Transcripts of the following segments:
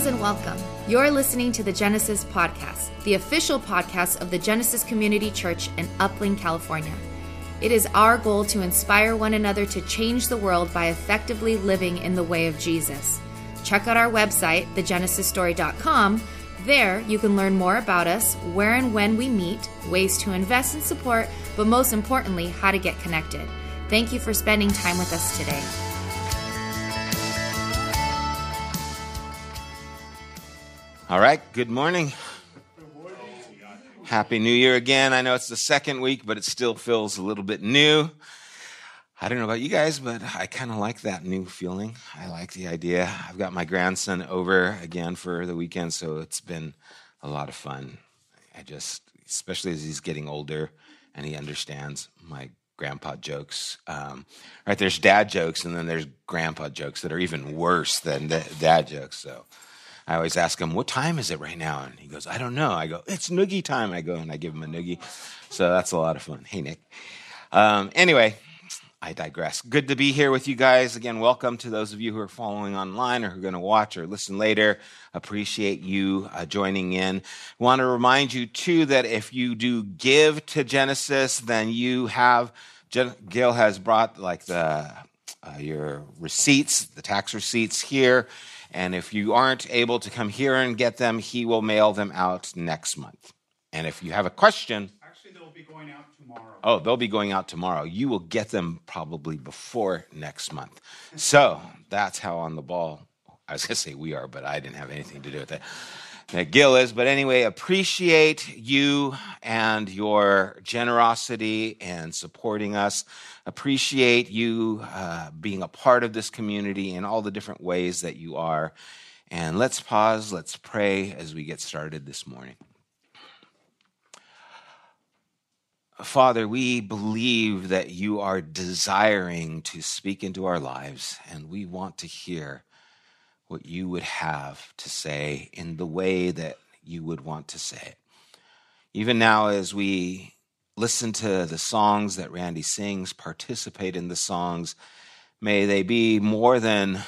Greetings and welcome. You're listening to the Genesis Podcast, the official podcast of the Genesis Community Church in Upland, California. It is our goal to inspire one another to change the world by effectively living in the way of Jesus. Check out our website, thegenesisstory.com. There, you can learn more about us, where and when we meet, ways to invest and support, but most importantly, how to get connected. Thank you for spending time with us today. All right, good morning. Happy New Year again. I know it's the second week, but it still feels a little bit new. I don't know about you guys, but I kind of like that new feeling. I like the idea. I've got my grandson over again for the weekend, so it's been a lot of fun. I just, especially as he's getting older and he understands my grandpa jokes. Um, right, there's dad jokes, and then there's grandpa jokes that are even worse than dad jokes. So I always ask him, What time is it right now? And he goes, I don't know. I go, It's noogie time. I go and I give him a noogie. So that's a lot of fun. Hey, Nick. Um, anyway, I digress. Good to be here with you guys. Again, welcome to those of you who are following online or who are going to watch or listen later. Appreciate you uh, joining in. Want to remind you, too, that if you do give to Genesis, then you have, Gail has brought like the, uh, your receipts, the tax receipts here. And if you aren't able to come here and get them, he will mail them out next month. And if you have a question, actually, they'll be going out tomorrow. Oh, they'll be going out tomorrow. You will get them probably before next month. So that's how on the ball. I was going to say we are, but I didn't have anything to do with it. Gil is. But anyway, appreciate you and your generosity and supporting us. Appreciate you uh, being a part of this community in all the different ways that you are. And let's pause, let's pray as we get started this morning. Father, we believe that you are desiring to speak into our lives, and we want to hear what you would have to say in the way that you would want to say it. Even now, as we listen to the songs that Randy sings, participate in the songs, may they be more than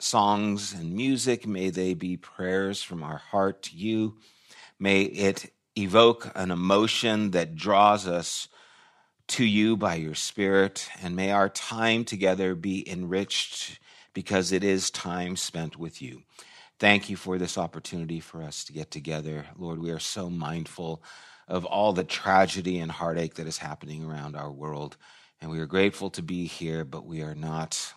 songs and music. May they be prayers from our heart to you. May it evoke an emotion that draws us to you by your Spirit. And may our time together be enriched because it is time spent with you. Thank you for this opportunity for us to get together. Lord, we are so mindful of all the tragedy and heartache that is happening around our world. And we are grateful to be here, but we are not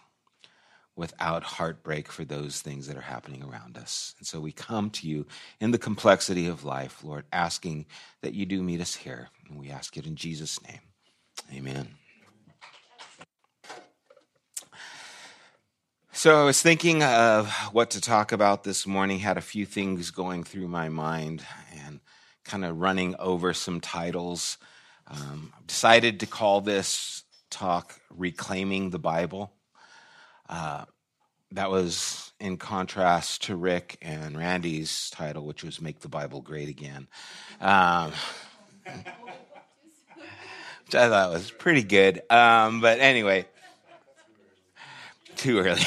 without heartbreak for those things that are happening around us. And so we come to you in the complexity of life, Lord, asking that you do meet us here. And we ask it in Jesus' name. Amen. So I was thinking of what to talk about this morning, had a few things going through my mind and kind of running over some titles. Um, decided to call this talk Reclaiming the Bible. Uh, that was in contrast to Rick and Randy's title, which was Make the Bible Great Again. Um, which I thought was pretty good. Um, but anyway, too early.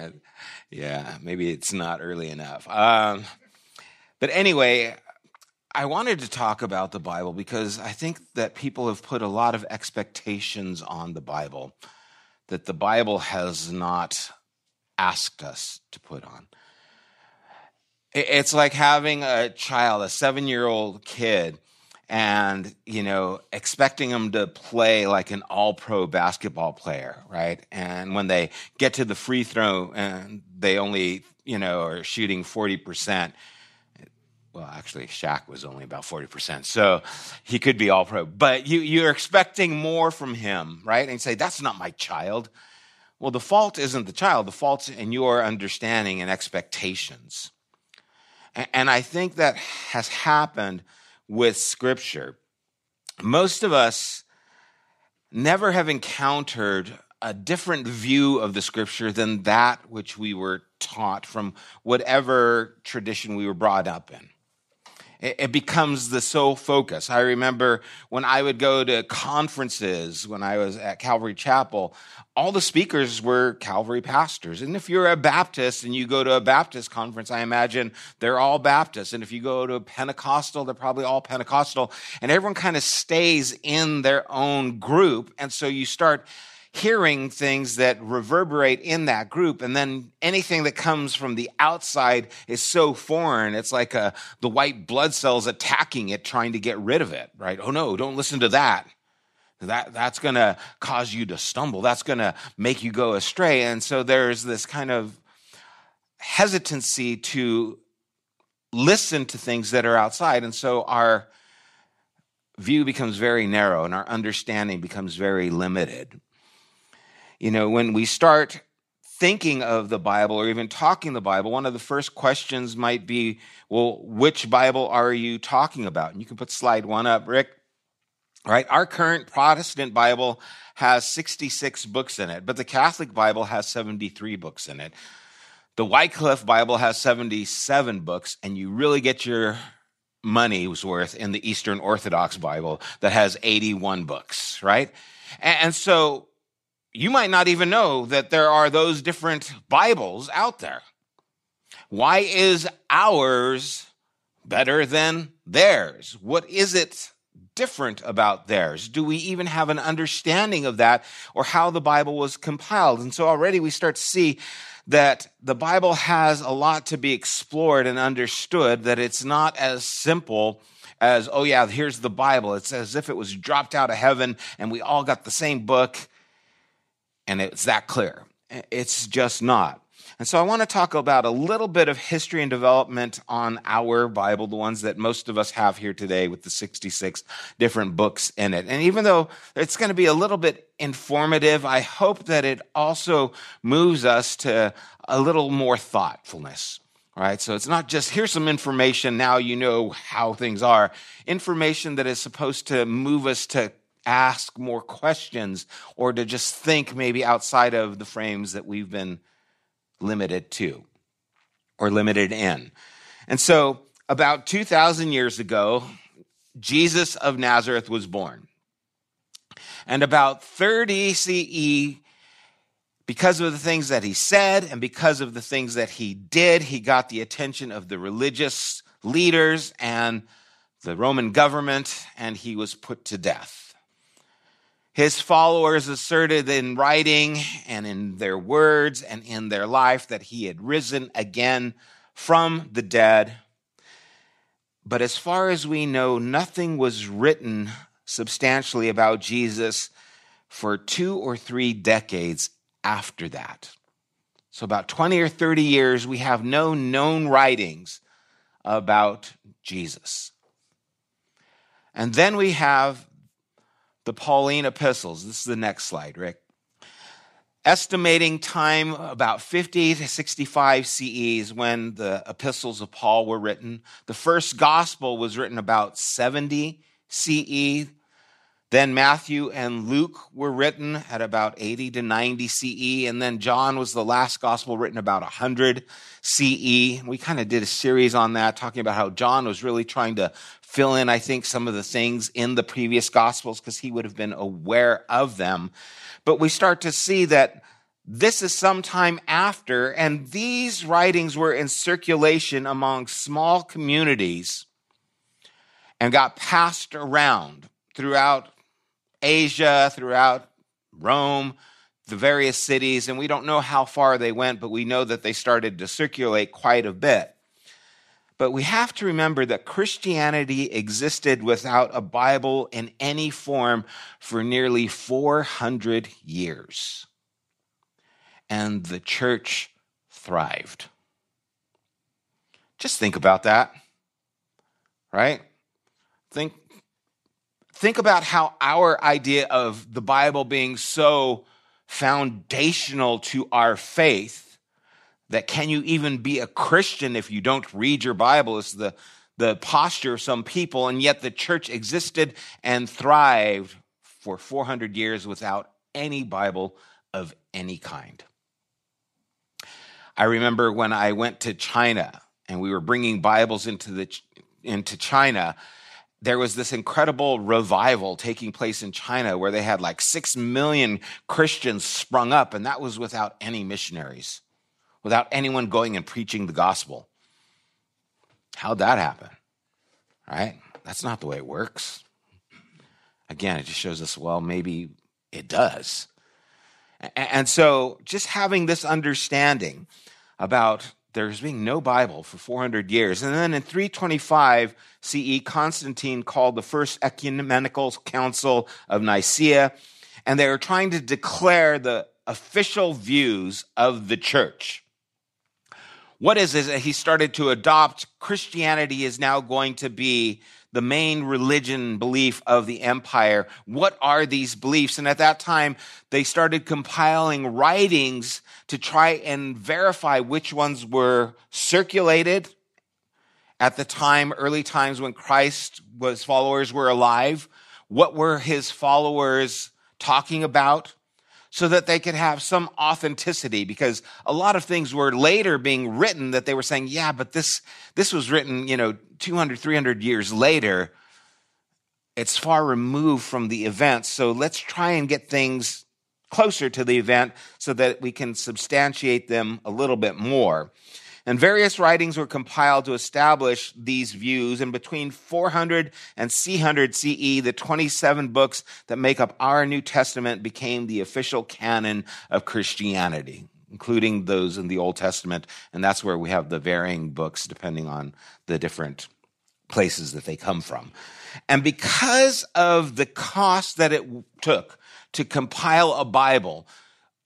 yeah, maybe it's not early enough. Um, but anyway, I wanted to talk about the Bible because I think that people have put a lot of expectations on the Bible that the Bible has not asked us to put on. It's like having a child, a seven year old kid, and you know expecting them to play like an all pro basketball player right? And when they get to the free throw and they only you know are shooting 40% well actually Shaq was only about 40% so he could be all pro but you you're expecting more from him right? And you say that's not my child. Well the fault isn't the child the fault's in your understanding and expectations. And i think that has happened with Scripture. Most of us never have encountered a different view of the Scripture than that which we were taught from whatever tradition we were brought up in. It becomes the sole focus. I remember when I would go to conferences when I was at Calvary Chapel, all the speakers were Calvary pastors. And if you're a Baptist and you go to a Baptist conference, I imagine they're all Baptists. And if you go to a Pentecostal, they're probably all Pentecostal. And everyone kind of stays in their own group. And so you start hearing things that reverberate in that group and then anything that comes from the outside is so foreign it's like a, uh, the white blood cells attacking it trying to get rid of it right? Oh no don't listen to that. That that's going to cause you to stumble. That's going to make you go astray. And so there's this kind of hesitancy to listen to things that are outside. And so our view becomes very narrow and our understanding becomes very limited you know, when we start thinking of the Bible or even talking the Bible, one of the first questions might be, well, which Bible are you talking about? And you can put slide one up, Rick. All right, our current Protestant Bible has 66 books in it, but the Catholic Bible has 73 books in it. The Wycliffe Bible has 77 books, and you really get your money's worth in the Eastern Orthodox Bible that has 81 books, right? And so you might not even know that there are those different Bibles out there. Why is ours better than theirs? What is it different about theirs? Do we even have an understanding of that or how the Bible was compiled? And so already we start to see that the Bible has a lot to be explored and understood, that it's not as simple as, oh, yeah, here's the Bible. It's as if it was dropped out of heaven and we all got the same book and it's that clear. It's just not. And so I want to talk about a little bit of history and development on our Bible, the ones that most of us have here today with the 66 different books in it. And even though it's going to be a little bit informative, I hope that it also moves us to a little more thoughtfulness. All right, so it's not just here's some information, now you know how things are. Information that is supposed to move us to ask more questions or to just think maybe outside of the frames that we've been limited to or limited in. And so, about 2,000 years ago, Jesus of Nazareth was born. And about 30 CE, because of the things that he said and because of the things that he did, he got the attention of the religious leaders and the Roman government, and he was put to death. His followers asserted in writing and in their words and in their life that he had risen again from the dead. But as far as we know, nothing was written substantially about Jesus for two or three decades after that. So, about 20 or 30 years, we have no known writings about Jesus. And then we have the Pauline epistles. This is the next slide, Rick. Estimating time about 50 to 65 CEs when the epistles of Paul were written. The first gospel was written about 70 CE. Then Matthew and Luke were written at about 80 to 90 CE. And then John was the last gospel written about 100 CE. We kind of did a series on that, talking about how John was really trying to fill in, I think, some of the things in the previous Gospels because he would have been aware of them. But we start to see that this is sometime after, and these writings were in circulation among small communities and got passed around throughout Asia, throughout Rome, the various cities, and we don't know how far they went, but we know that they started to circulate quite a bit. But we have to remember that Christianity existed without a Bible in any form for nearly 400 years. And the church thrived. Just think about that, right? Think, think about how our idea of the Bible being so foundational to our faith that can you even be a Christian if you don't read your Bible is the, the posture of some people, and yet the church existed and thrived for 400 years without any Bible of any kind. I remember when I went to China and we were bringing Bibles into the into China, there was this incredible revival taking place in China where they had like six million Christians sprung up, and that was without any missionaries, without anyone going and preaching the gospel. How'd that happen? Right? That's not the way it works. Again, it just shows us, well, maybe it does. And so, just having this understanding about there's being no Bible for 400 years. And then in 325 CE, Constantine called the First Ecumenical Council of Nicaea, and they were trying to declare the official views of the church. What is it? That he started to adopt Christianity is now going to be the main religion belief of the empire. What are these beliefs? And at that time, they started compiling writings to try and verify which ones were circulated at the time, early times when Christ was followers were alive. What were his followers talking about? So that they could have some authenticity, because a lot of things were later being written that they were saying, yeah, but this, this was written, you know, 200, 300 years later. It's far removed from the event. So let's try and get things closer to the event so that we can substantiate them a little bit more. And various writings were compiled to establish these views. And between 400 and 300 CE, the 27 books that make up our New Testament became the official canon of Christianity, including those in the Old Testament. And that's where we have the varying books depending on the different places that they come from. And because of the cost that it took to compile a Bible,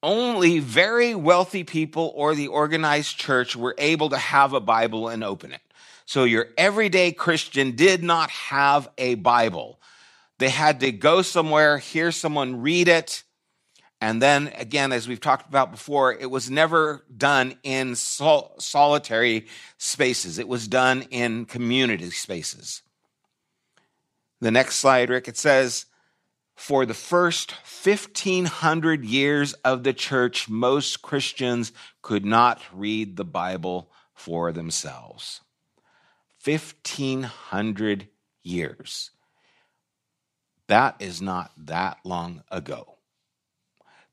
only very wealthy people or the organized church were able to have a Bible and open it. So your everyday Christian did not have a Bible. They had to go somewhere, hear someone read it, and then again, as we've talked about before, it was never done in sol- solitary spaces. It was done in community spaces. The next slide, Rick, it says, for the first 1500 years of the church, most Christians could not read the Bible for themselves. 1500 years. That is not that long ago.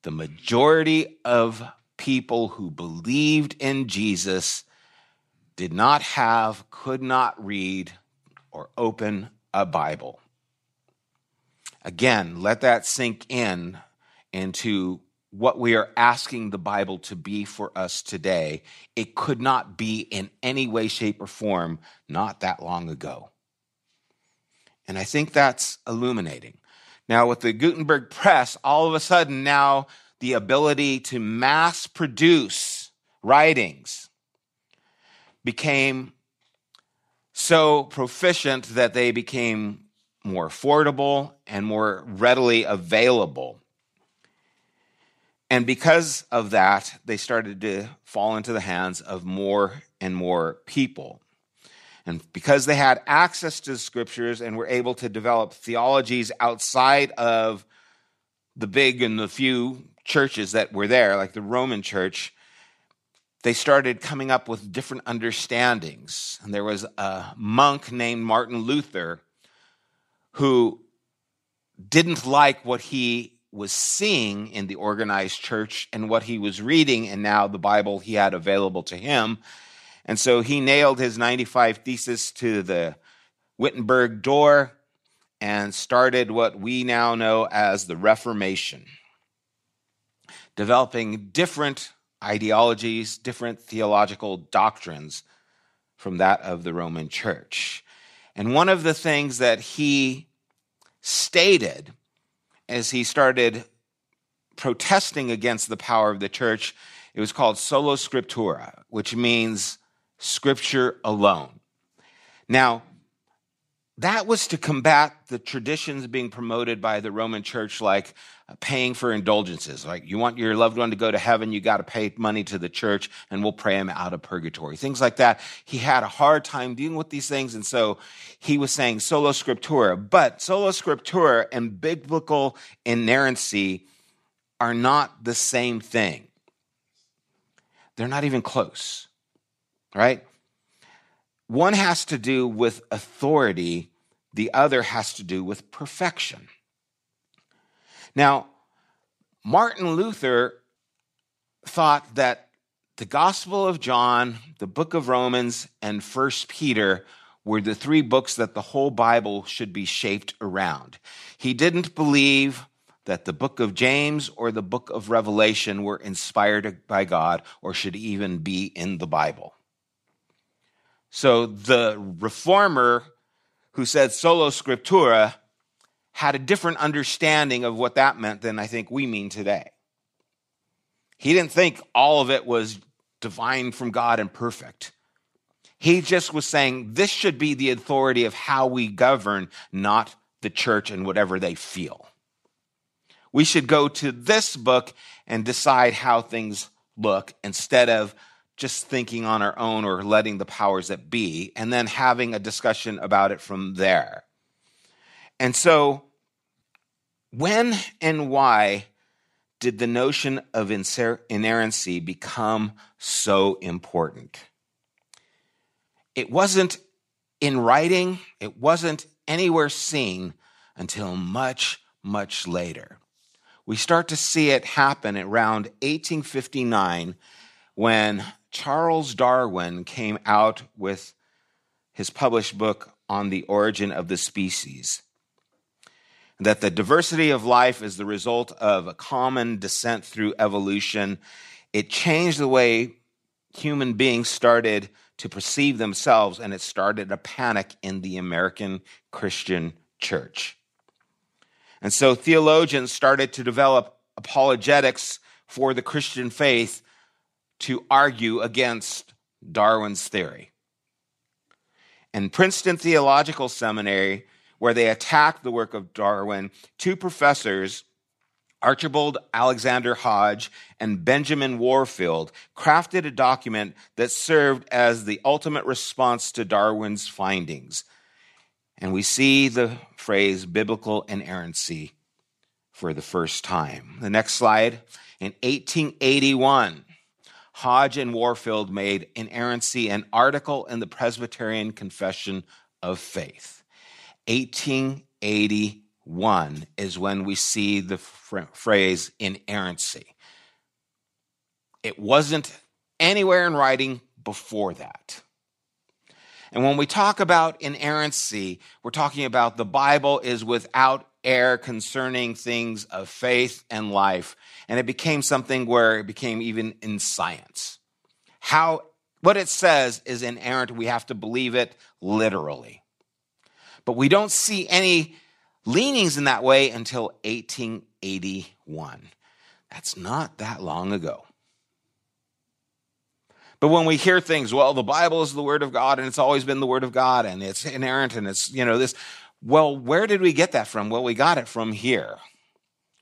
The majority of people who believed in Jesus did not have, could not read, or open a Bible. Again, let that sink in into what we are asking the Bible to be for us today. It could not be in any way, shape, or form not that long ago. And I think that's illuminating. Now, with the Gutenberg press, all of a sudden now the ability to mass produce writings became so proficient that they became more affordable and more readily available. And because of that, they started to fall into the hands of more and more people. And because they had access to the scriptures and were able to develop theologies outside of the big and the few churches that were there, like the Roman church, they started coming up with different understandings. And there was a monk named Martin Luther who didn't like what he was seeing in the organized church and what he was reading, and now the Bible he had available to him. And so he nailed his 95 thesis to the Wittenberg door and started what we now know as the Reformation, developing different ideologies, different theological doctrines from that of the Roman church. And one of the things that he stated as he started protesting against the power of the church, it was called sola scriptura, which means scripture alone. Now, that was to combat the traditions being promoted by the Roman church, like uh, paying for indulgences. Like you want your loved one to go to heaven, you got to pay money to the church and we'll pray him out of purgatory. Things like that. He had a hard time dealing with these things. And so he was saying sola scriptura. But sola scriptura and biblical inerrancy are not the same thing. They're not even close, right? One has to do with authority, the other has to do with perfection. Now, Martin Luther thought that the Gospel of John, the book of Romans, and First Peter were the three books that the whole Bible should be shaped around. He didn't believe that the book of James or the book of Revelation were inspired by God or should even be in the Bible. So the reformer who said solo scriptura had a different understanding of what that meant than I think we mean today. He didn't think all of it was divine from God and perfect. He just was saying this should be the authority of how we govern, not the church and whatever they feel. We should go to this book and decide how things look instead of just thinking on our own or letting the powers that be and then having a discussion about it from there. And so, when and why did the notion of inerrancy become so important? It wasn't in writing, it wasn't anywhere seen until much, much later. We start to see it happen around 1859 when Charles Darwin came out with his published book on the origin of the species. That the diversity of life is the result of a common descent through evolution. It changed the way human beings started to perceive themselves, and it started a panic in the American Christian church. And so theologians started to develop apologetics for the Christian faith to argue against Darwin's theory. In Princeton Theological Seminary, where they attacked the work of Darwin, two professors, Archibald Alexander Hodge and Benjamin Warfield, crafted a document that served as the ultimate response to Darwin's findings. And we see the phrase biblical inerrancy for the first time. The next slide. In 1881, Hodge and Warfield made inerrancy an article in the Presbyterian Confession of Faith. 1881 is when we see the phrase inerrancy. It wasn't anywhere in writing before that. And when we talk about inerrancy, we're talking about the Bible is without error concerning things of faith and life. And it became something where it became even in science. How what it says is inerrant. We have to believe it literally. But we don't see any leanings in that way until 1881. That's not that long ago. But when we hear things, well, the Bible is the Word of God and it's always been the Word of God and it's inerrant and it's, you know, this. Well, where did we get that from? Well, we got it from here.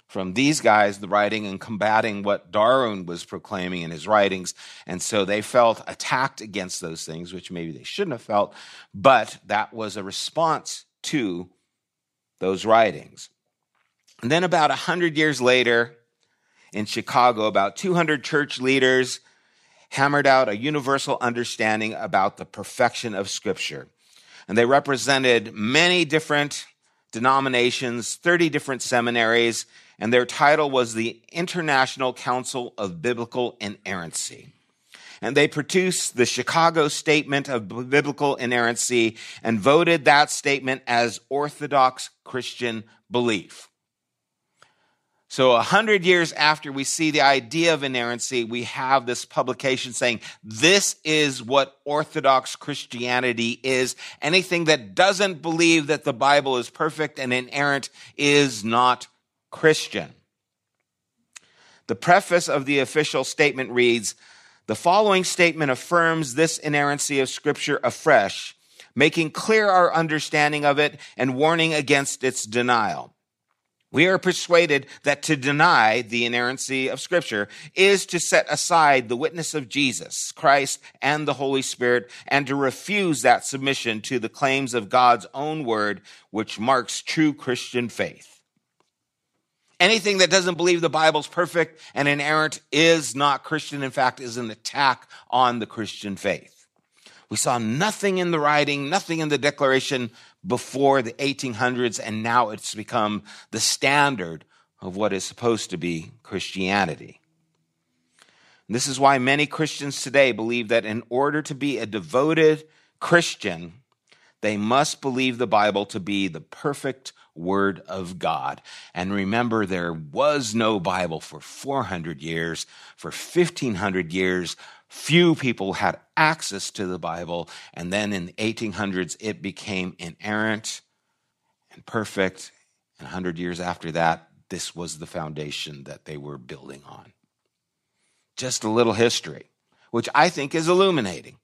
From these guys, the writing and combating what Darwin was proclaiming in his writings. And so they felt attacked against those things, which maybe they shouldn't have felt, but that was a response to those writings. And then about 100 years later, in Chicago, about 200 church leaders hammered out a universal understanding about the perfection of Scripture. And they represented many different denominations, 30 different seminaries, and their title was the International Council of Biblical Inerrancy. And they produced the Chicago Statement of Biblical Inerrancy and voted that statement as Orthodox Christian belief. So, a hundred years after we see the idea of inerrancy, we have this publication saying this is what Orthodox Christianity is. Anything that doesn't believe that the Bible is perfect and inerrant is not Christian. The preface of the official statement reads The following statement affirms this inerrancy of Scripture afresh, making clear our understanding of it and warning against its denial. We are persuaded that to deny the inerrancy of Scripture is to set aside the witness of Jesus Christ and the Holy Spirit and to refuse that submission to the claims of God's own word, which marks true Christian faith. Anything that doesn't believe the Bible's perfect and inerrant is not Christian. In fact, is an attack on the Christian faith. We saw nothing in the writing, nothing in the declaration before the 1800s, and now it's become the standard of what is supposed to be Christianity. This is why many Christians today believe that in order to be a devoted Christian, they must believe the Bible to be the perfect Word of God. And remember, there was no Bible for 400 years, for 1500 years. Few people had access to the Bible. And then in the 1800s, it became inerrant and perfect. And 100 years after that, this was the foundation that they were building on. Just a little history, which I think is illuminating.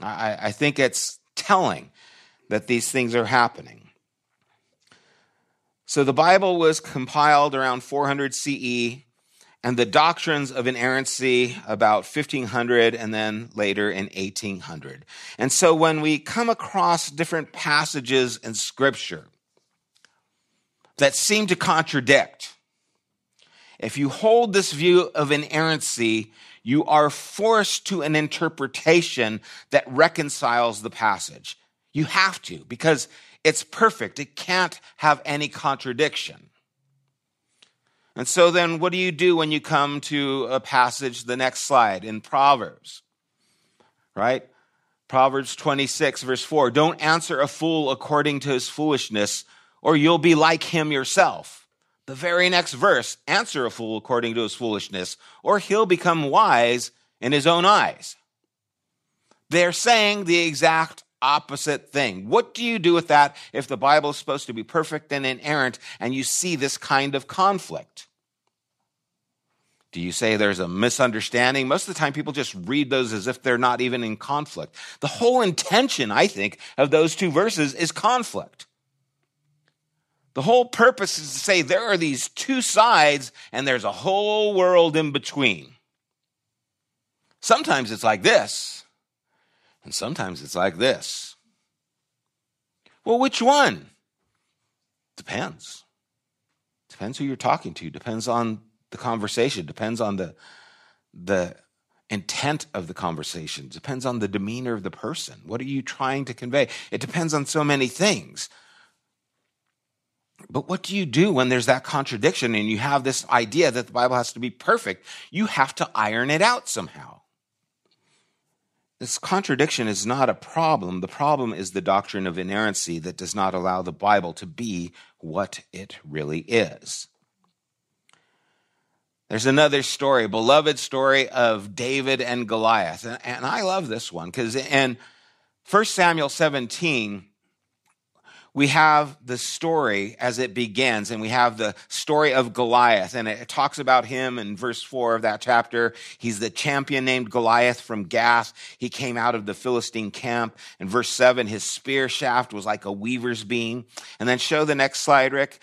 I, I think it's telling that these things are happening. So the Bible was compiled around 400 CE, and the doctrines of inerrancy about 1500 and then later in 1800. And so when we come across different passages in Scripture that seem to contradict, if you hold this view of inerrancy, you are forced to an interpretation that reconciles the passage. You have to, because it's perfect. It can't have any contradiction. And so then, what do you do when you come to a passage, the next slide, in Proverbs? Right? Proverbs 26, verse 4 Don't answer a fool according to his foolishness, or you'll be like him yourself. The very next verse answer a fool according to his foolishness, or he'll become wise in his own eyes. They're saying the exact opposite thing. What do you do with that if the Bible is supposed to be perfect and inerrant and you see this kind of conflict? Do you say there's a misunderstanding? Most of the time, people just read those as if they're not even in conflict. The whole intention, I think, of those two verses is conflict. The whole purpose is to say there are these two sides and there's a whole world in between. Sometimes it's like this and sometimes it's like this. Well, which one? Depends. Depends who you're talking to, depends on the conversation, depends on the the intent of the conversation, depends on the demeanor of the person. What are you trying to convey? It depends on so many things. But what do you do when there's that contradiction and you have this idea that the Bible has to be perfect? You have to iron it out somehow. This contradiction is not a problem. The problem is the doctrine of inerrancy that does not allow the Bible to be what it really is. There's another story, beloved story of David and Goliath. And I love this one because in 1 Samuel 17, we have the story as it begins, and we have the story of Goliath, and it talks about him in verse 4 of that chapter. He's the champion named Goliath from Gath. He came out of the Philistine camp. In verse 7, his spear shaft was like a weaver's beam. And then show the next slide, Rick.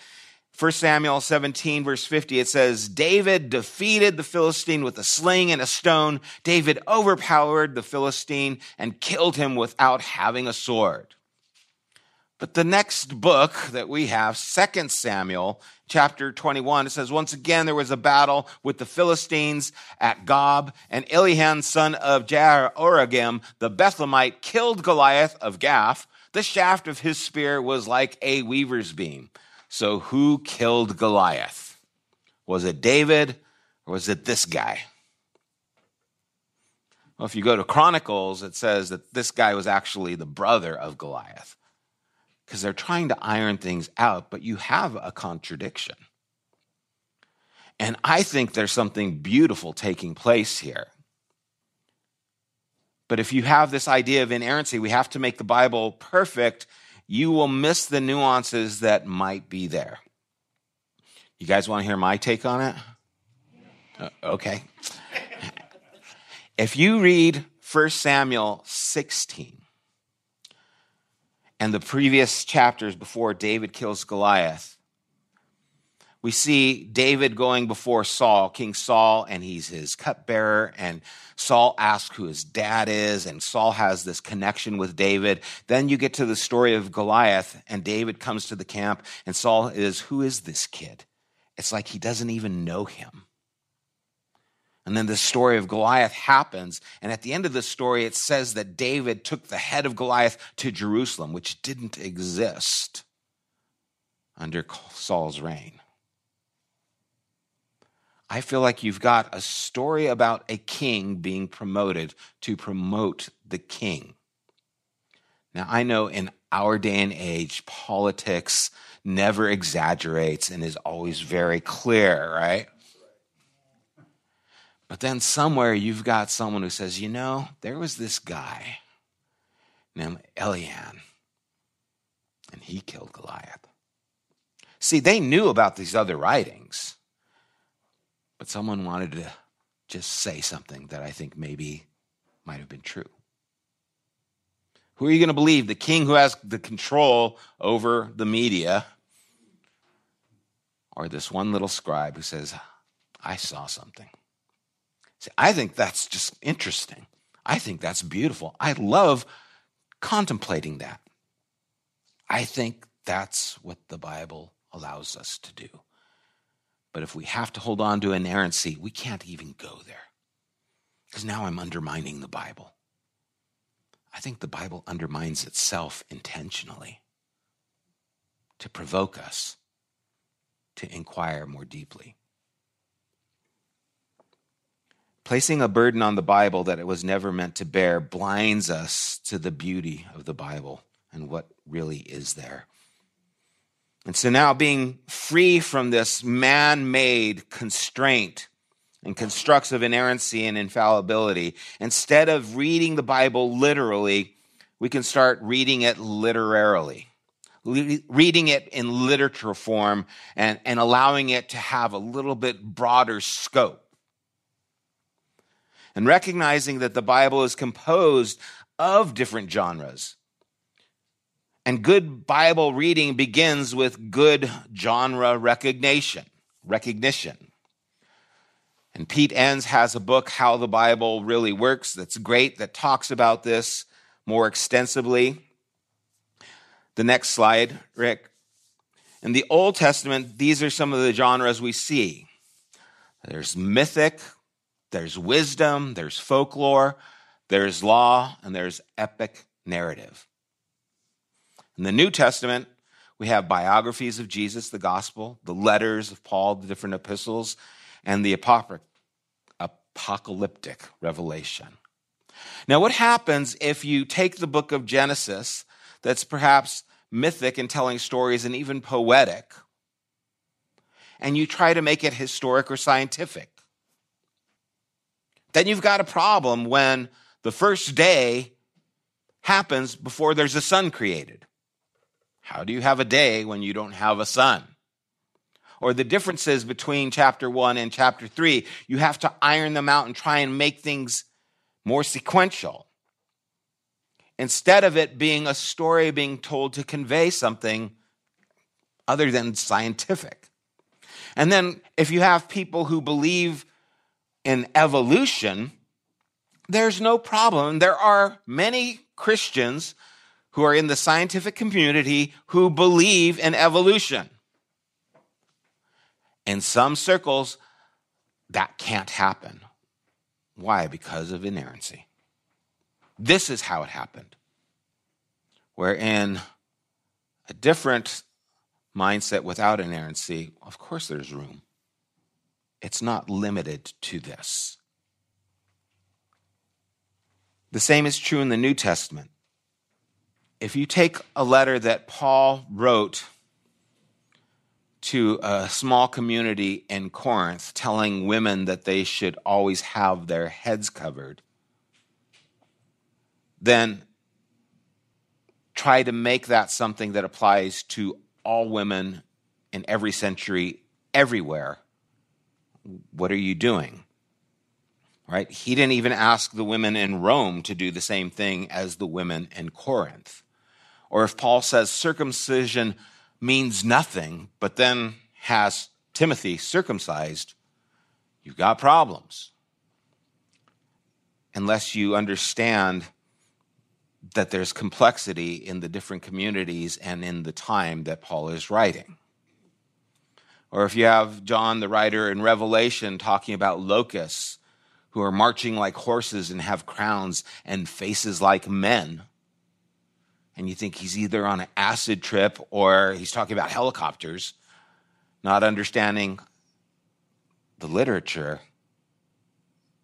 1 Samuel 17, verse 50, it says, David defeated the Philistine with a sling and a stone. David overpowered the Philistine and killed him without having a sword. But the next book that we have, 2 Samuel chapter 21, it says, Once again there was a battle with the Philistines at Gob, and Elihan, son of Jaarogam, the Bethlehemite, killed Goliath of Gath. The shaft of his spear was like a weaver's beam. So who killed Goliath? Was it David or was it this guy? Well, if you go to Chronicles, it says that this guy was actually the brother of Goliath because they're trying to iron things out, but you have a contradiction. And I think there's something beautiful taking place here. But if you have this idea of inerrancy, we have to make the Bible perfect, you will miss the nuances that might be there. You guys want to hear my take on it? Uh, okay. if you read 1 Samuel 16, and the previous chapters before David kills Goliath, we see David going before Saul, King Saul, and he's his cupbearer. And Saul asks who his dad is, and Saul has this connection with David. Then you get to the story of Goliath, and David comes to the camp, and Saul is, Who is this kid? It's like he doesn't even know him. And then the story of Goliath happens. And at the end of the story, it says that David took the head of Goliath to Jerusalem, which didn't exist under Saul's reign. I feel like you've got a story about a king being promoted to promote the king. Now, I know in our day and age, politics never exaggerates and is always very clear, right? But then somewhere you've got someone who says, you know, there was this guy named Elian, and he killed Goliath. See, they knew about these other writings but someone wanted to just say something that I think maybe might have been true. Who are you going to believe? The king who has the control over the media, or this one little scribe who says, I saw something? See, I think that's just interesting. I think that's beautiful. I love contemplating that. I think that's what the Bible allows us to do. But if we have to hold on to inerrancy, we can't even go there. Because now I'm undermining the Bible. I think the Bible undermines itself intentionally to provoke us to inquire more deeply. Placing a burden on the Bible that it was never meant to bear blinds us to the beauty of the Bible and what really is there. And so now, being free from this man made constraint and constructs of inerrancy and infallibility, instead of reading the Bible literally, we can start reading it literarily, reading it in literature form and, and allowing it to have a little bit broader scope. And recognizing that the Bible is composed of different genres and good Bible reading begins with good genre recognition. Recognition. And Pete Enns has a book, How the Bible Really Works, that's great, that talks about this more extensively. The next slide, Rick. In the Old Testament, these are some of the genres we see there's mythic, there's wisdom, there's folklore, there's law, and there's epic narrative. In the New Testament, we have biographies of Jesus, the gospel, the letters of Paul, the different epistles, and the apocalyptic revelation. Now, what happens if you take the book of Genesis, that's perhaps mythic and telling stories and even poetic, and you try to make it historic or scientific? Then you've got a problem when the first day happens before there's a sun created. How do you have a day when you don't have a sun? Or the differences between chapter one and chapter three, you have to iron them out and try and make things more sequential. Instead of it being a story being told to convey something other than scientific. And then if you have people who believe in evolution, there's no problem. There are many Christians who are in the scientific community who believe in evolution. In some circles, that can't happen. Why? Because of inerrancy. This is how it happened. Where in a different mindset without inerrancy, of course there's room. It's not limited to this. The same is true in the New Testament if you take a letter that Paul wrote to a small community in Corinth telling women that they should always have their heads covered, then try to make that something that applies to all women in every century, everywhere. What are you doing? Right? He didn't even ask the women in Rome to do the same thing as the women in Corinth. Or if Paul says circumcision means nothing, but then has Timothy circumcised, you've got problems. Unless you understand that there's complexity in the different communities and in the time that Paul is writing. Or if you have John, the writer in Revelation, talking about locusts who are marching like horses and have crowns and faces like men. And you think he's either on an acid trip or he's talking about helicopters, not understanding the literature,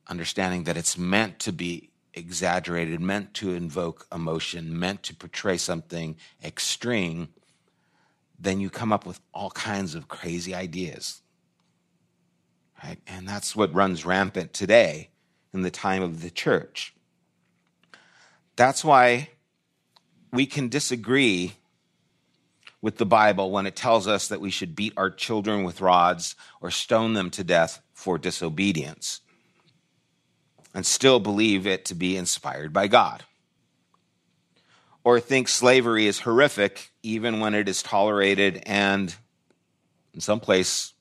understanding that it's meant to be exaggerated, meant to invoke emotion, meant to portray something extreme, then you come up with all kinds of crazy ideas. Right? And that's what runs rampant today in the time of the church. That's why we can disagree with the Bible when it tells us that we should beat our children with rods or stone them to death for disobedience and still believe it to be inspired by God. Or think slavery is horrific even when it is tolerated and, in some place,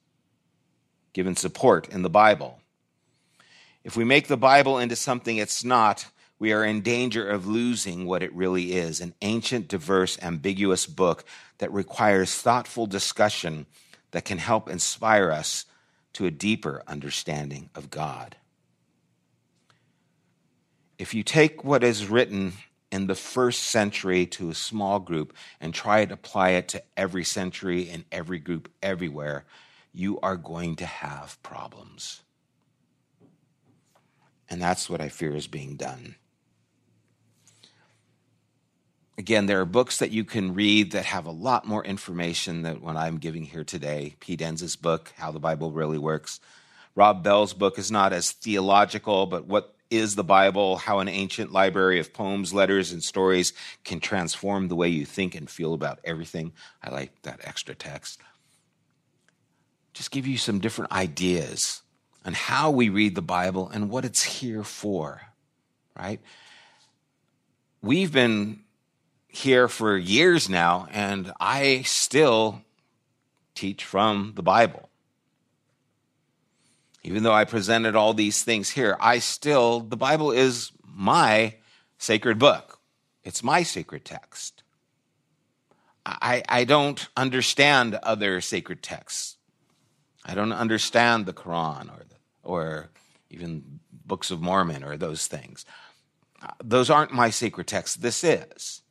given support in the Bible. If we make the Bible into something it's not, we are in danger of losing what it really is an ancient, diverse, ambiguous book that requires thoughtful discussion that can help inspire us to a deeper understanding of God if you take what is written in the first century to a small group and try to apply it to every century and every group everywhere, you are going to have problems. And that's what I fear is being done. Again, there are books that you can read that have a lot more information than what I'm giving here today. Pete Enns' book, How the Bible Really Works. Rob Bell's book is not as theological, but what is the Bible, how an ancient library of poems, letters, and stories can transform the way you think and feel about everything. I like that extra text. Just give you some different ideas on how we read the Bible and what it's here for, right? We've been here for years now, and I still teach from the Bible even though I presented all these things here, I still, the Bible is my sacred book. It's my sacred text. I, I don't understand other sacred texts. I don't understand the Quran or, the, or even books of Mormon or those things. Those aren't my sacred texts. This is.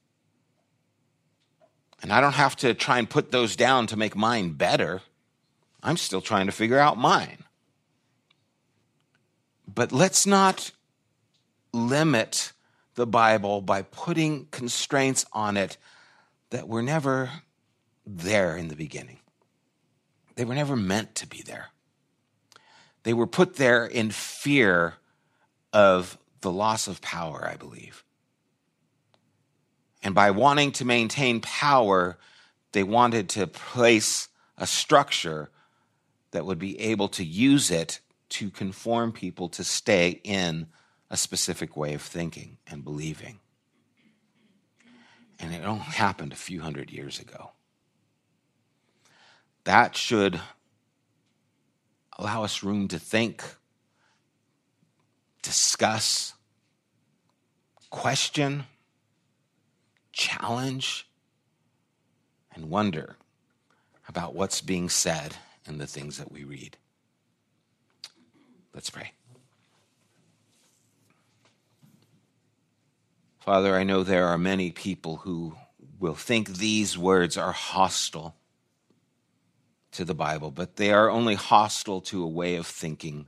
And I don't have to try and put those down to make mine better. I'm still trying to figure out mine. But let's not limit the Bible by putting constraints on it that were never there in the beginning. They were never meant to be there. They were put there in fear of the loss of power, I believe. And by wanting to maintain power, they wanted to place a structure that would be able to use it to conform people to stay in a specific way of thinking and believing. And it only happened a few hundred years ago. That should allow us room to think, discuss, question, challenge, and wonder about what's being said in the things that we read. Let's pray. Father, I know there are many people who will think these words are hostile to the Bible, but they are only hostile to a way of thinking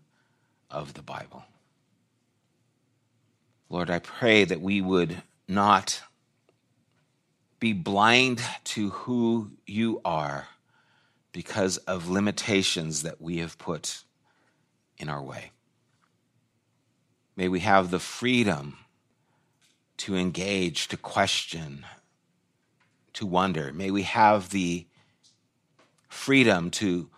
of the Bible. Lord, I pray that we would not be blind to who you are because of limitations that we have put in our way. May we have the freedom to engage, to question, to wonder. May we have the freedom to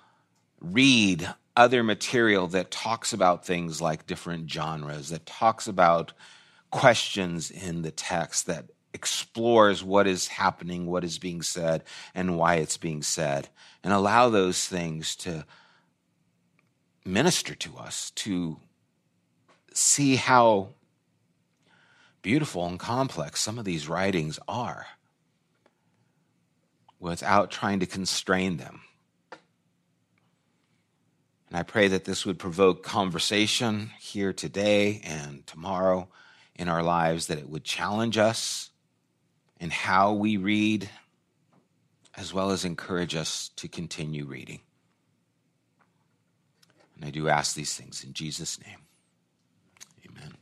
read other material that talks about things like different genres, that talks about questions in the text, that explores what is happening, what is being said, and why it's being said, and allow those things to minister to us, to see how beautiful and complex some of these writings are without trying to constrain them. And I pray that this would provoke conversation here today and tomorrow in our lives, that it would challenge us in how we read, as well as encourage us to continue reading. And I do ask these things in Jesus' name. Amen.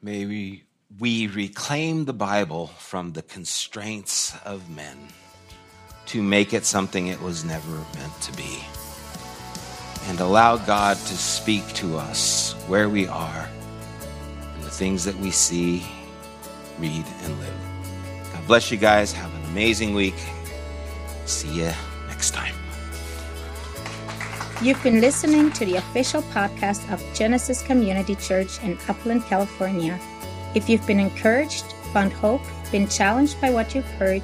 May we, we reclaim the Bible from the constraints of men to make it something it was never meant to be. And allow God to speak to us where we are and the things that we see, read, and live. God bless you guys. Have an amazing week. See you next time. You've been listening to the official podcast of Genesis Community Church in Upland, California. If you've been encouraged, found hope, been challenged by what you've heard,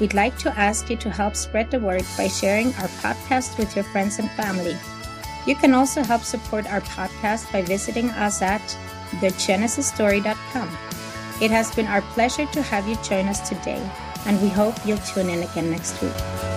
we'd like to ask you to help spread the word by sharing our podcast with your friends and family. You can also help support our podcast by visiting us at thegenesisstory.com. It has been our pleasure to have you join us today, and we hope you'll tune in again next week.